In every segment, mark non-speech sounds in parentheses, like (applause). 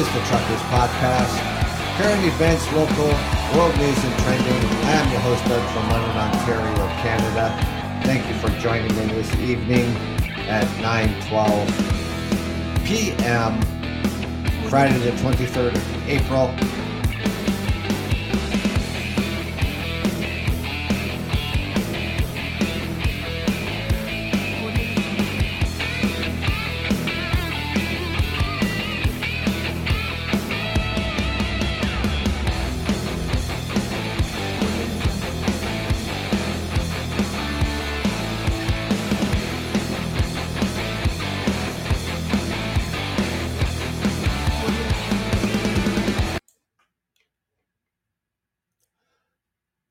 Is the Truckers Podcast. Current events, local, world news, and trending. I am your host, Doug from London, Ontario, Canada. Thank you for joining me this evening at 9:12 p.m. Friday, the 23rd of April.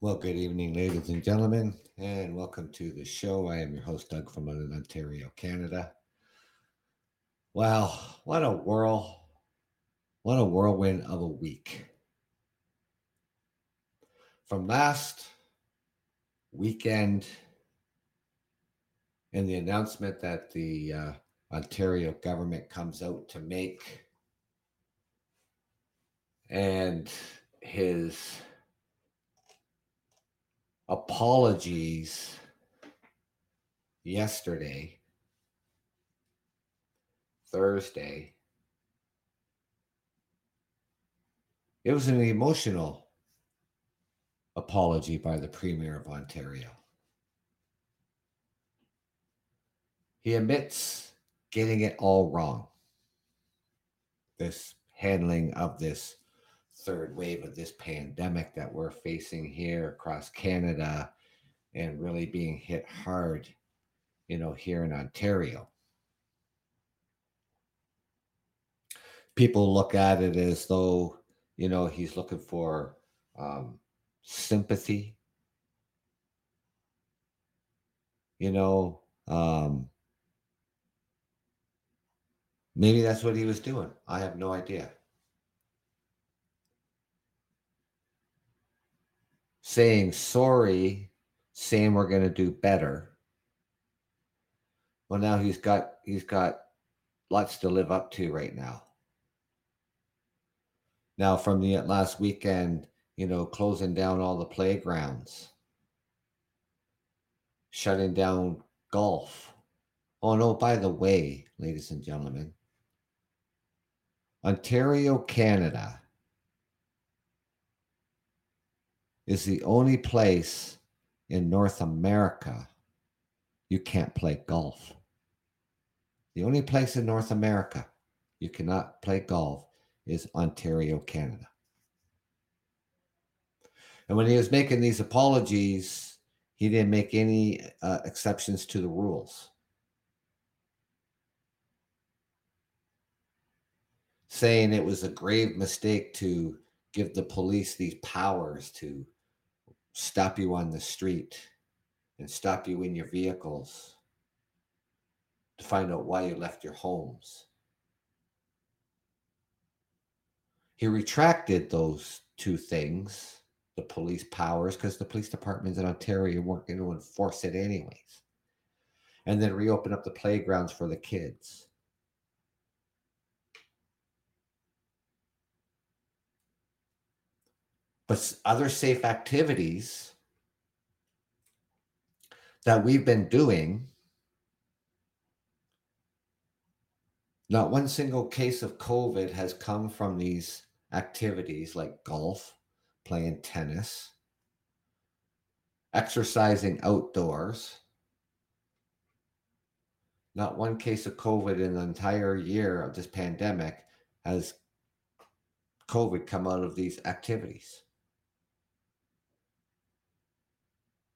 Well, good evening, ladies and gentlemen, and welcome to the show. I am your host, Doug from London, Ontario, Canada. Well, what a whirl, what a whirlwind of a week. From last weekend and the announcement that the uh, Ontario government comes out to make and his apologies yesterday, Thursday. It was an emotional apology by the Premier of Ontario. He admits getting it all wrong. This handling of this third wave of this pandemic that we're facing here across Canada and really being hit hard, you know, here in Ontario. People look at it as though, you know, he's looking for um, sympathy. You know, um, maybe that's what he was doing. I have no idea. Saying sorry, saying we're going to do better. Well, now he's got he's got lots to live up to right now. Now, from the last weekend, you know, closing down all the playgrounds, shutting down golf. Oh no! By the way, ladies and gentlemen, Ontario, Canada is the only place in North America you can't play golf. The only place in North America you cannot play golf is Ontario, Canada. And when he was making these apologies, he didn't make any uh, exceptions to the rules. Saying it was a grave mistake to give the police these powers to stop you on the street and stop you in your vehicles to find out why you left your homes. He retracted those two things, the police powers, because the police departments in Ontario weren't going to enforce it anyways. And then reopen up the playgrounds for the kids. But other safe activities that we've been doing not one single case of covid has come from these activities like golf playing tennis exercising outdoors. Not one case of covid in the entire year of this pandemic has covid come out of these activities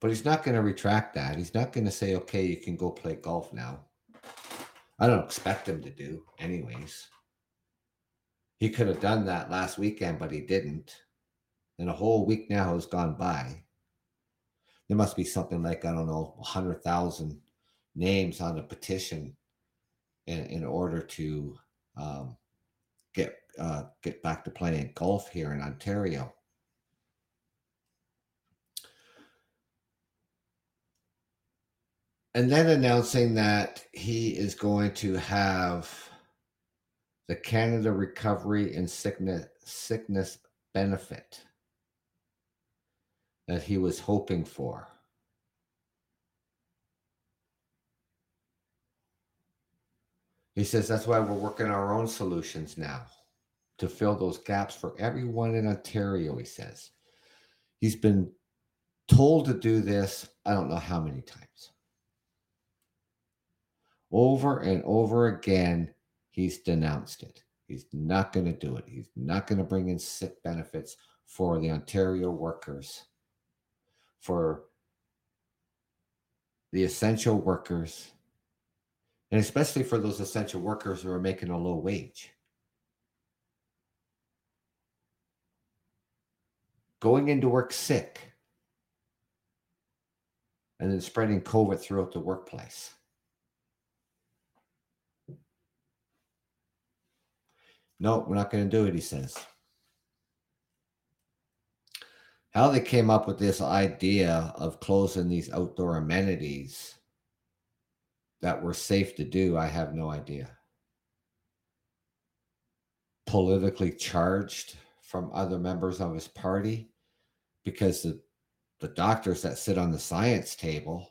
But he's not going to retract that. He's not going to say, okay, you can go play golf now. I don't expect him to do, anyways. He could have done that last weekend, but he didn't. And a whole week now has gone by. There must be something like, I don't know, 100,000 names on a petition in, in order to um, get uh, get back to playing golf here in Ontario. And then announcing that he is going to have the Canada Recovery and Sickness, Sickness Benefit that he was hoping for. He says that's why we're working on our own solutions now to fill those gaps for everyone in Ontario, he says. He's been told to do this, I don't know how many times. Over and over again, he's denounced it. He's not going to do it. He's not going to bring in sick benefits for the Ontario workers, for the essential workers, and especially for those essential workers who are making a low wage. Going into work sick and then spreading COVID throughout the workplace. No, we're not going to do it, he says. How they came up with this idea of closing these outdoor amenities that were safe to do, I have no idea. Politically charged from other members of his party because the, the doctors that sit on the science table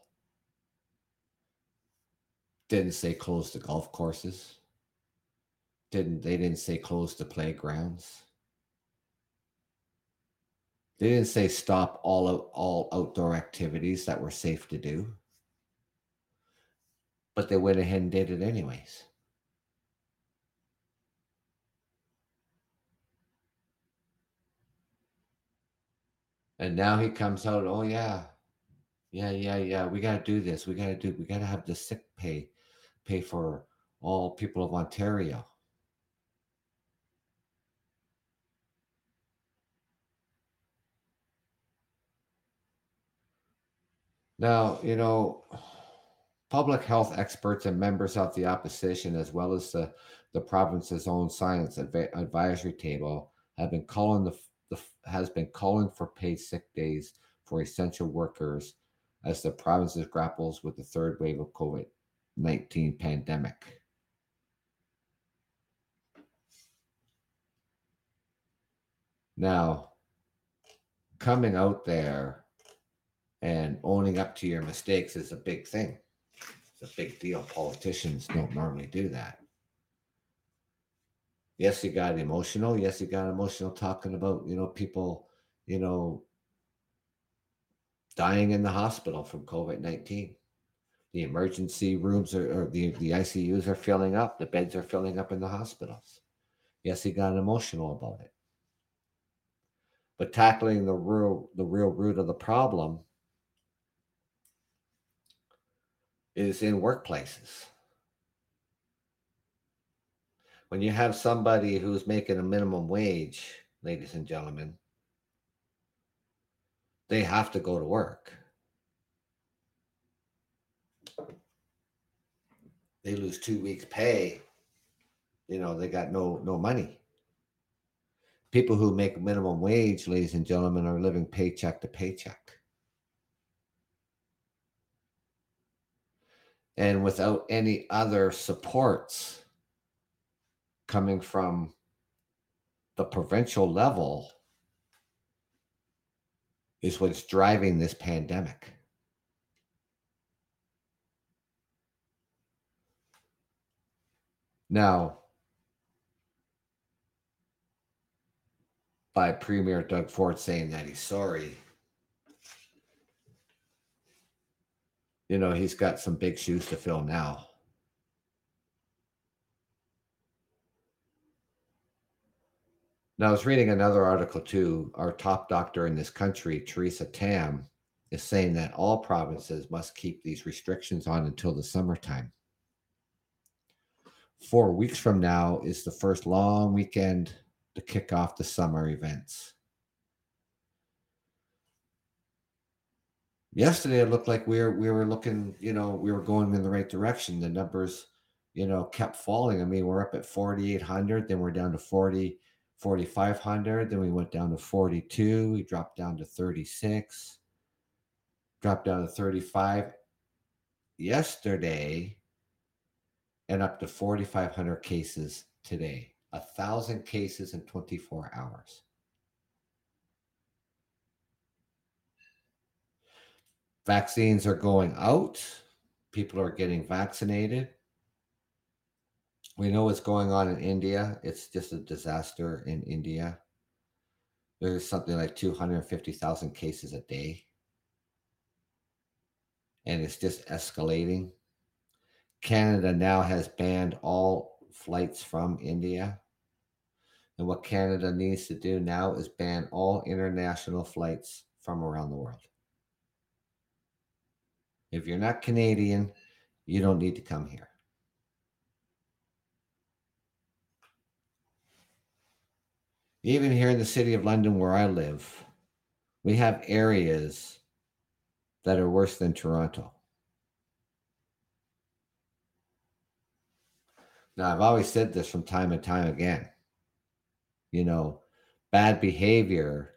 didn't say close the golf courses didn't they didn't say close the playgrounds they didn't say stop all out, all outdoor activities that were safe to do but they went ahead and did it anyways. And now he comes out, oh yeah, yeah, yeah, yeah. We got to do this. We got to do. We got to have the sick pay, pay for all people of Ontario. Now you know public health experts and members of the opposition, as well as the, the province's own science adv- advisory table, have been calling the, the has been calling for paid sick days for essential workers as the province grapples with the third wave of COVID 19 pandemic. Now, coming out there and owning up to your mistakes is a big thing It's a big deal. Politicians don't normally do that. Yes, he got emotional. Yes, he got emotional talking about, you know, people, you know, dying in the hospital from COVID 19. The emergency rooms are, or the, the ICUs are filling up, the beds are filling up in the hospitals. Yes, he got emotional about it. But tackling the real the real root of the problem is in workplaces. When you have somebody who's making a minimum wage, ladies and gentlemen, they have to go to work. They lose two weeks' pay. You know, they got no no money. People who make minimum wage, ladies and gentlemen, are living paycheck to paycheck. And without any other supports coming from the provincial level is what's driving this pandemic. Now, by Premier Doug Ford saying that he's sorry, you know, he's got some big shoes to fill now. Now, I was reading another article too. Our top doctor in this country, Theresa Tam, is saying that all provinces must keep these restrictions on until the summertime. Four weeks from now is the first long weekend to kick off the summer events. Yesterday it looked like we were we were looking, you know, we were going in the right direction. The numbers, you know, kept falling. I mean, we're up at 4,800, then we're down to 40, 4,500, then we went down to 42, we dropped down to 36, dropped down to 35 yesterday, and up to 4,500 cases today. A thousand cases in 24 hours. Vaccines are going out. People are getting vaccinated. We know what's going on in India. It's just a disaster in India. There's something like 250,000 cases a day. And it's just escalating. Canada now has banned all flights from India. And what Canada needs to do now is ban all international flights from around the world. If you're not Canadian, you don't need to come here. Even here in the city of London, where I live, we have areas that are worse than Toronto. Now, I've always said this from time and time again. You know, bad behavior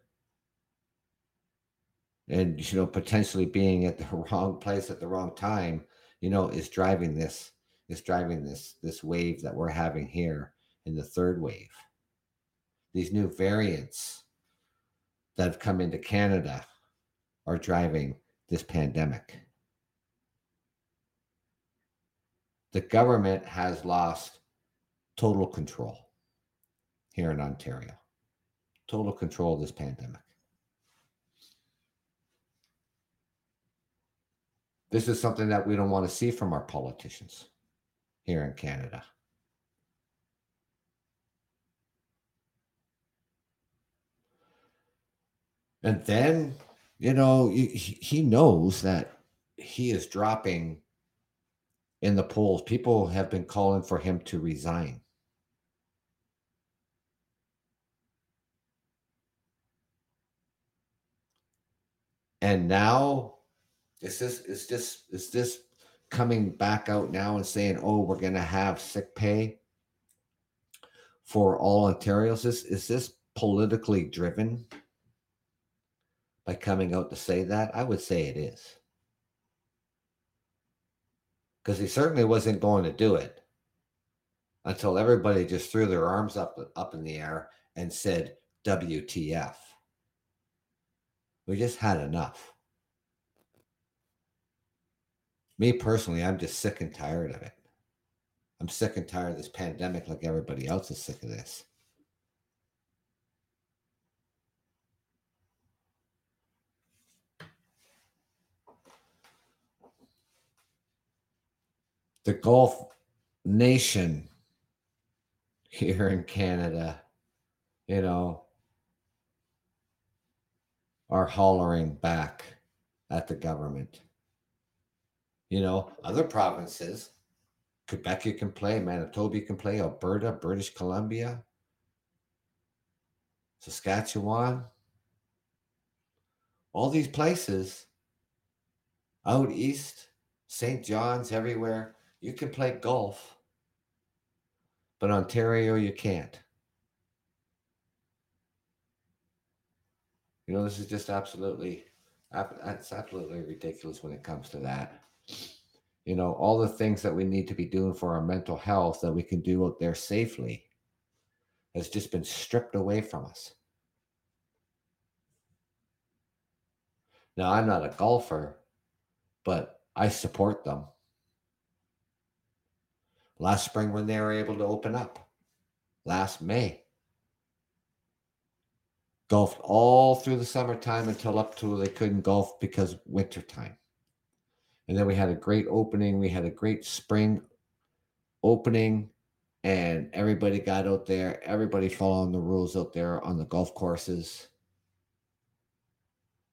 and, you know, potentially being at the (laughs) wrong place at the wrong time, you know, is driving this, is driving this, this wave that we're having here in the third wave these new variants that have come into Canada are driving this pandemic. The government has lost total control here in Ontario. Total control of this pandemic. This is something that we don't want to see from our politicians here in Canada. And then, you know, he, knows that he is dropping in the polls. People have been calling for him to resign. And now is this is this is this coming back out now and saying, oh, we're gonna have sick pay for all Ontarians? Is is this politically driven? by coming out to say that? I would say it is. Because he certainly wasn't going to do it until everybody just threw their arms up up in the air and said WTF. We just had enough. Me personally, I'm just sick and tired of it. I'm sick and tired of this pandemic like everybody else is sick of this. the Gulf nation here in Canada, you know, are hollering back at the government. You know, other provinces, Quebec you can play, Manitoba you can play, Alberta, British Columbia, Saskatchewan, all these places out east, St. John's, everywhere, you can play golf, but Ontario, you can't. You know, this is just absolutely, it's absolutely ridiculous when it comes to that. You know, all the things that we need to be doing for our mental health that we can do out there safely has just been stripped away from us. Now, I'm not a golfer, but I support them last spring when they were able to open up, last May. Golfed all through the summertime until up to they couldn't golf because wintertime. And then we had a great opening. We had a great spring opening, and everybody got out there. Everybody following the rules out there on the golf courses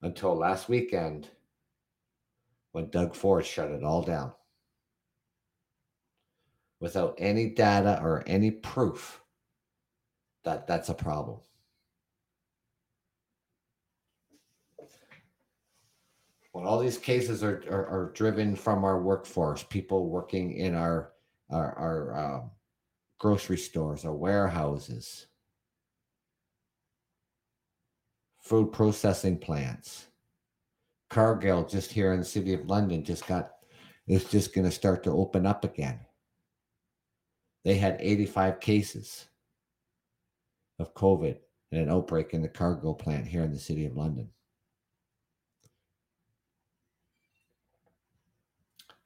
until last weekend when Doug Ford shut it all down without any data or any proof that that's a problem. When all these cases are, are, are driven from our workforce, people working in our our, our uh, grocery stores, our warehouses, food processing plants. Cargill, just here in the city of London, just got is just going to start to open up again they had 85 cases of COVID and an outbreak in the Cargill plant here in the city of London.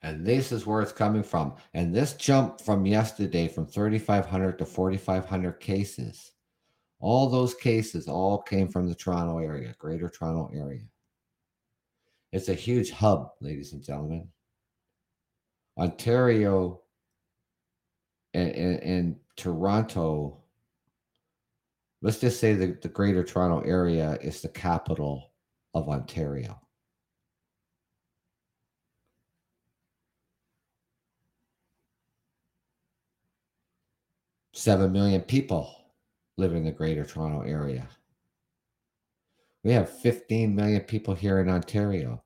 And this is where it's coming from. And this jump from yesterday from 3,500 to 4,500 cases, all those cases all came from the Toronto area, Greater Toronto area. It's a huge hub, ladies and gentlemen. Ontario and, and, and Toronto, let's just say the, the Greater Toronto area is the capital of Ontario. Seven million people live in the Greater Toronto area. We have 15 million people here in Ontario.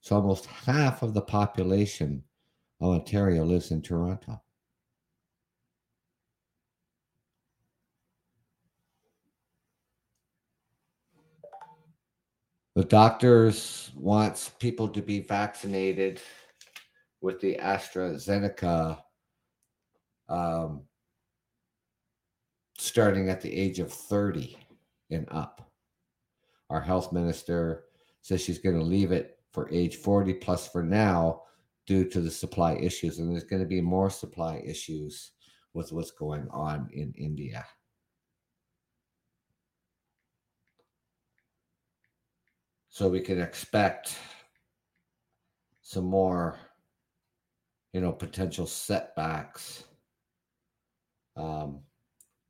So almost half of the population of Ontario lives in Toronto. The doctors wants people to be vaccinated with the AstraZeneca um, starting at the age of 30 and up. Our health minister says she's going to leave it for age 40 plus for now due to the supply issues. And there's going to be more supply issues with what's going on in India. So we can expect some more, you know, potential setbacks um,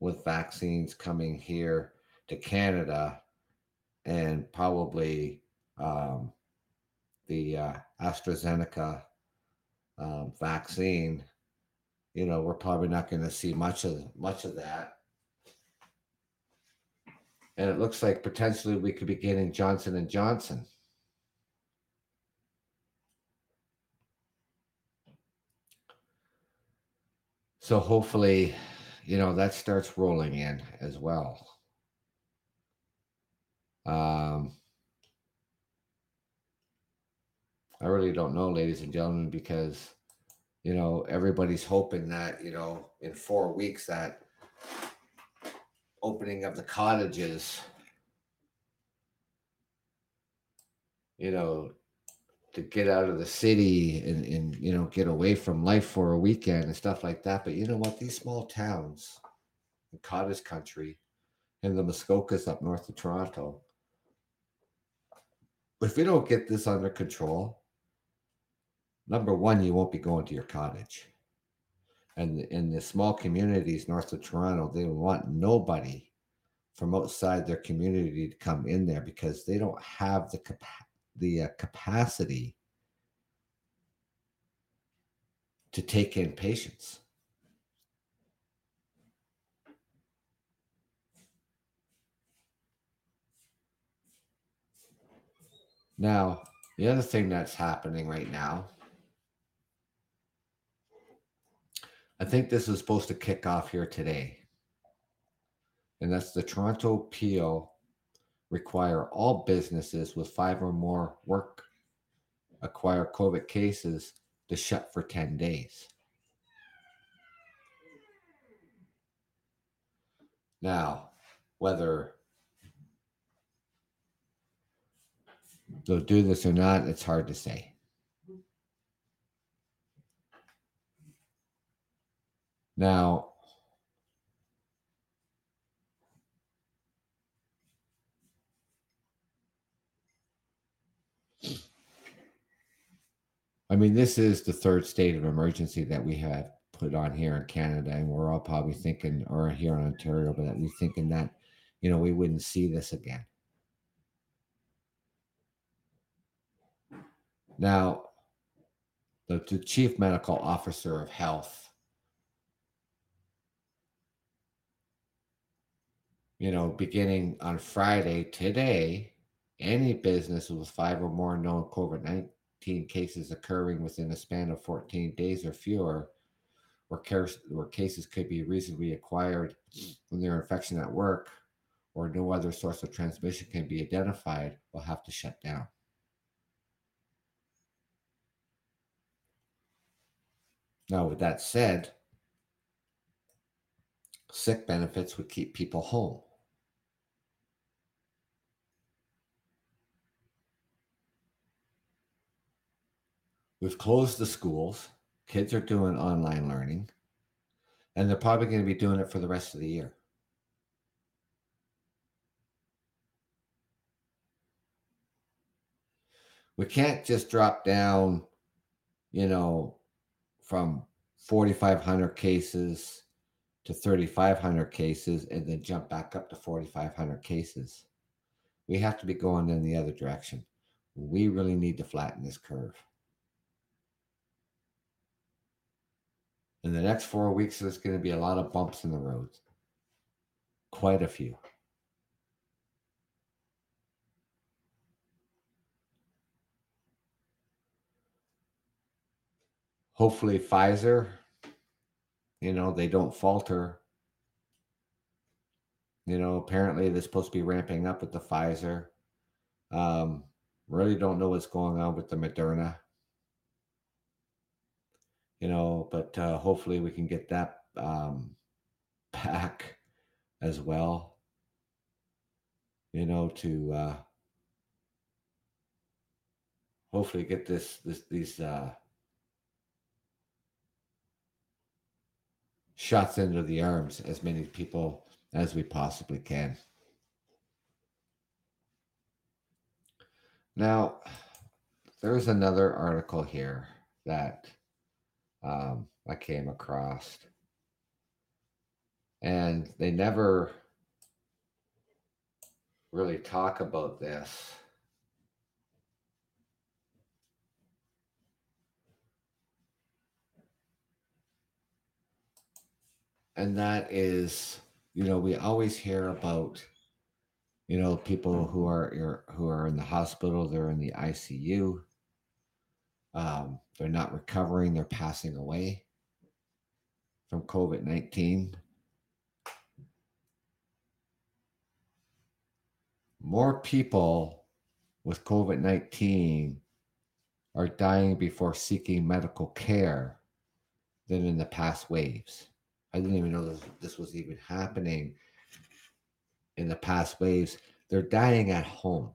with vaccines coming here to Canada and probably um, the uh, AstraZeneca um, vaccine. You know, we're probably not going to see much of much of that and it looks like potentially we could be getting Johnson and Johnson. So hopefully, you know, that starts rolling in as well. Um, I really don't know, ladies and gentlemen, because you know everybody's hoping that you know in four weeks that opening of the cottages, you know, to get out of the city and, and you know get away from life for a weekend and stuff like that. But you know what? These small towns, the cottage country, and the Muskokas up north of Toronto, if we don't get this under control, number one, you won't be going to your cottage and in the small communities north of Toronto, they want nobody from outside their community to come in there because they don't have the capa- the uh, capacity to take in patients. Now, the other thing that's happening right now I think this is supposed to kick off here today. And that's the Toronto Peel require all businesses with five or more work acquire COVID cases to shut for 10 days. Now, whether they'll do this or not, it's hard to say. Now, I mean, this is the third state of emergency that we have put on here in Canada, and we're all probably thinking, or here in Ontario, but that we're thinking that, you know, we wouldn't see this again. Now, the, the chief medical officer of health you know, beginning on Friday today, any business with five or more known COVID 19 cases occurring within a span of 14 days or fewer, where, cases, where cases could be reasonably acquired from their infection at work or no other source of transmission can be identified, will have to shut down. Now, with that said, sick benefits would keep people home. We've closed the schools. Kids are doing online learning, and they're probably going to be doing it for the rest of the year. We can't just drop down, you know, from 4,500 cases to 3,500 cases and then jump back up to 4,500 cases. We have to be going in the other direction. We really need to flatten this curve. In the next four weeks, there's going to be a lot of bumps in the road. Quite a few. Hopefully, Pfizer, you know, they don't falter. You know, apparently they're supposed to be ramping up with the Pfizer. Um, really don't know what's going on with the Moderna you know, but uh, hopefully we can get that um, (laughs) back as well, you know, to uh, hopefully get this, this, these uh, shots into the arms as many people as we possibly can. Now, there's another article here that um, I came across. And they never really talk about this. And that is, you know, we always hear about, you know, people who are who are in the hospital, they're in the ICU, um, they're not recovering, they're passing away from COVID 19. More people with COVID 19 are dying before seeking medical care than in the past waves. I didn't even know this, this was even happening in the past waves. They're dying at home.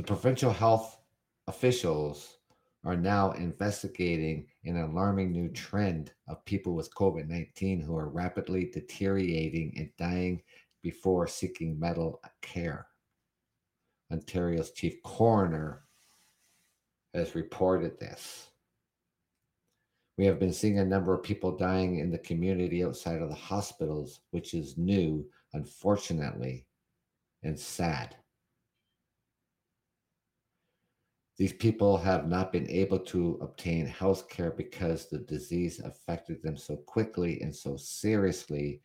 The provincial health officials are now investigating an alarming new trend of people with COVID 19 who are rapidly deteriorating and dying before seeking medical care. Ontario's chief coroner has reported this. We have been seeing a number of people dying in the community outside of the hospitals, which is new, unfortunately, and sad. These people have not been able to obtain health care because the disease affected them so quickly and so seriously,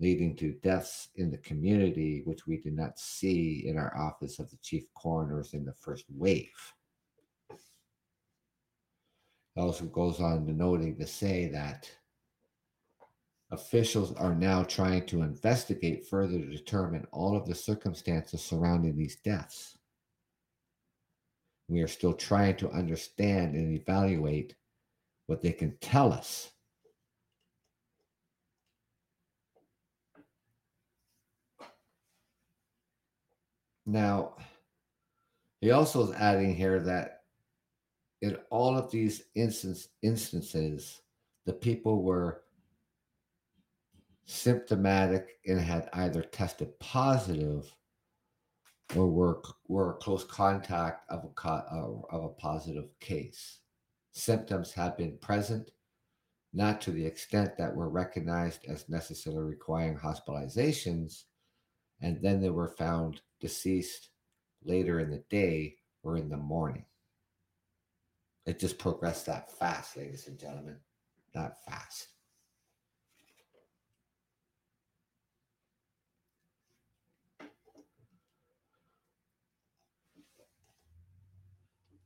leading to deaths in the community, which we did not see in our office of the chief coroners in the first wave. Also goes on to noting to say that officials are now trying to investigate further to determine all of the circumstances surrounding these deaths. We are still trying to understand and evaluate what they can tell us. Now, he also is adding here that in all of these instance, instances, the people were symptomatic and had either tested positive or were, were close contact of a, of a positive case. Symptoms have been present, not to the extent that were recognized as necessarily requiring hospitalizations, and then they were found deceased later in the day or in the morning. It just progressed that fast, ladies and gentlemen, that fast.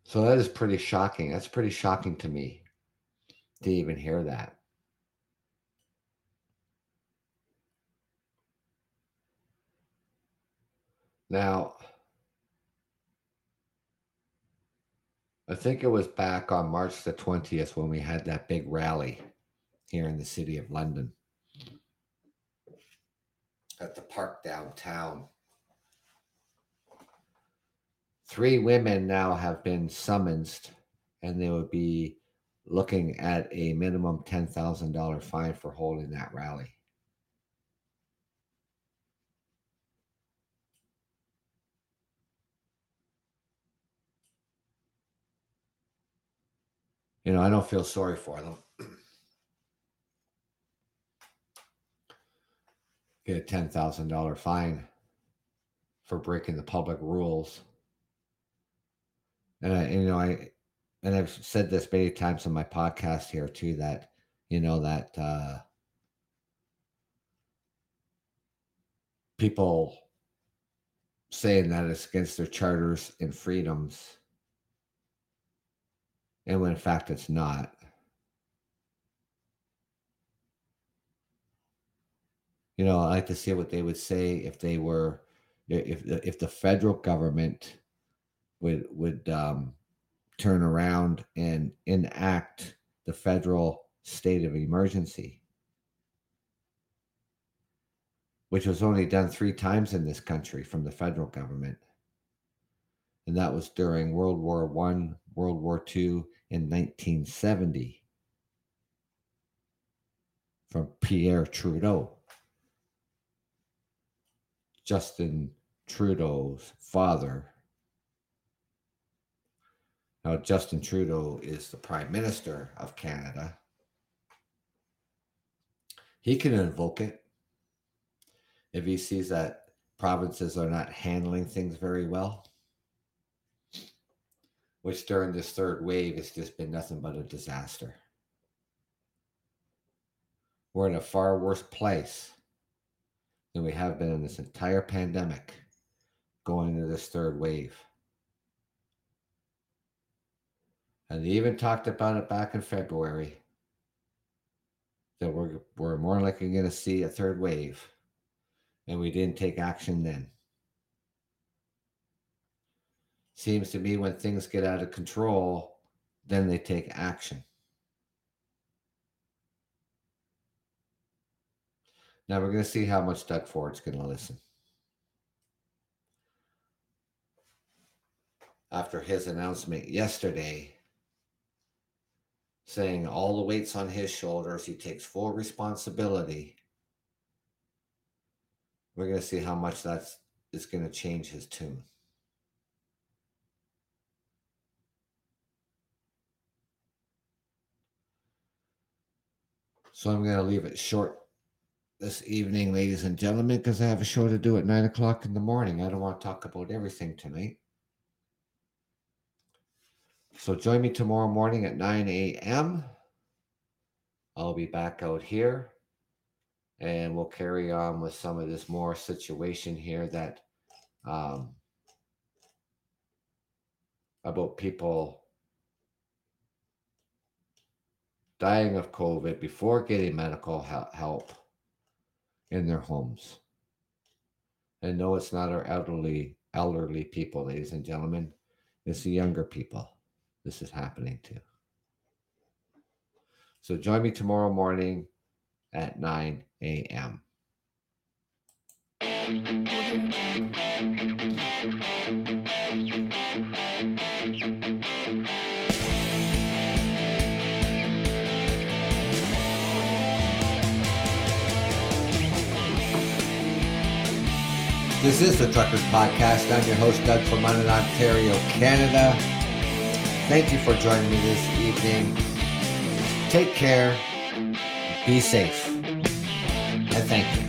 So that is pretty shocking. That's pretty shocking to me to even hear that. Now, I think it was back on March the 20th when we had that big rally here in the city of London at the park downtown. Three women now have been summoned, and they would be looking at a minimum $10,000 fine for holding that rally. You know, I don't feel sorry for them. Get a $10,000 fine for breaking the public rules. And, I, you know, I, and I've said this many times on my podcast here too, that, you know, that, uh, people saying that it's against their charters and freedoms and when in fact it's not. You know, I like to see what they would say if they were, if if the federal government would would um, turn around and enact the federal state of emergency, which was only done three times in this country from the federal government, and that was during World War One, World War Two, in 1970 from Pierre Trudeau. Justin Trudeau's father. Now, Justin Trudeau is the Prime Minister of Canada. He can invoke it if he sees that provinces are not handling things very well which during this third wave has just been nothing but a disaster. We're in a far worse place than we have been in this entire pandemic going into this third wave. And they even talked about it back in February that we're, we're more likely going to see a third wave, and we didn't take action then. Seems to me when things get out of control, then they take action. Now we're going to see how much Doug Ford's going to listen. After his announcement yesterday, saying all the weight's on his shoulders, he takes full responsibility. We're going to see how much that's is going to change his tune. So I'm going to leave it short this evening, ladies and gentlemen, because I have a show to do at nine o'clock in the morning. I don't want to talk about everything tonight. So join me tomorrow morning at 9 a.m. I'll be back out here and we'll carry on with some of this more situation here that um, about people dying of COVID before getting medical help in their homes. And no, it's not our elderly elderly people, ladies and gentlemen. It's the younger people this is happening to. So join me tomorrow morning at 9 a.m. This is the Truckers Podcast. I'm your host, Doug from London, Ontario, Canada. Thank you for joining me this evening. Take care, be safe, and thank you.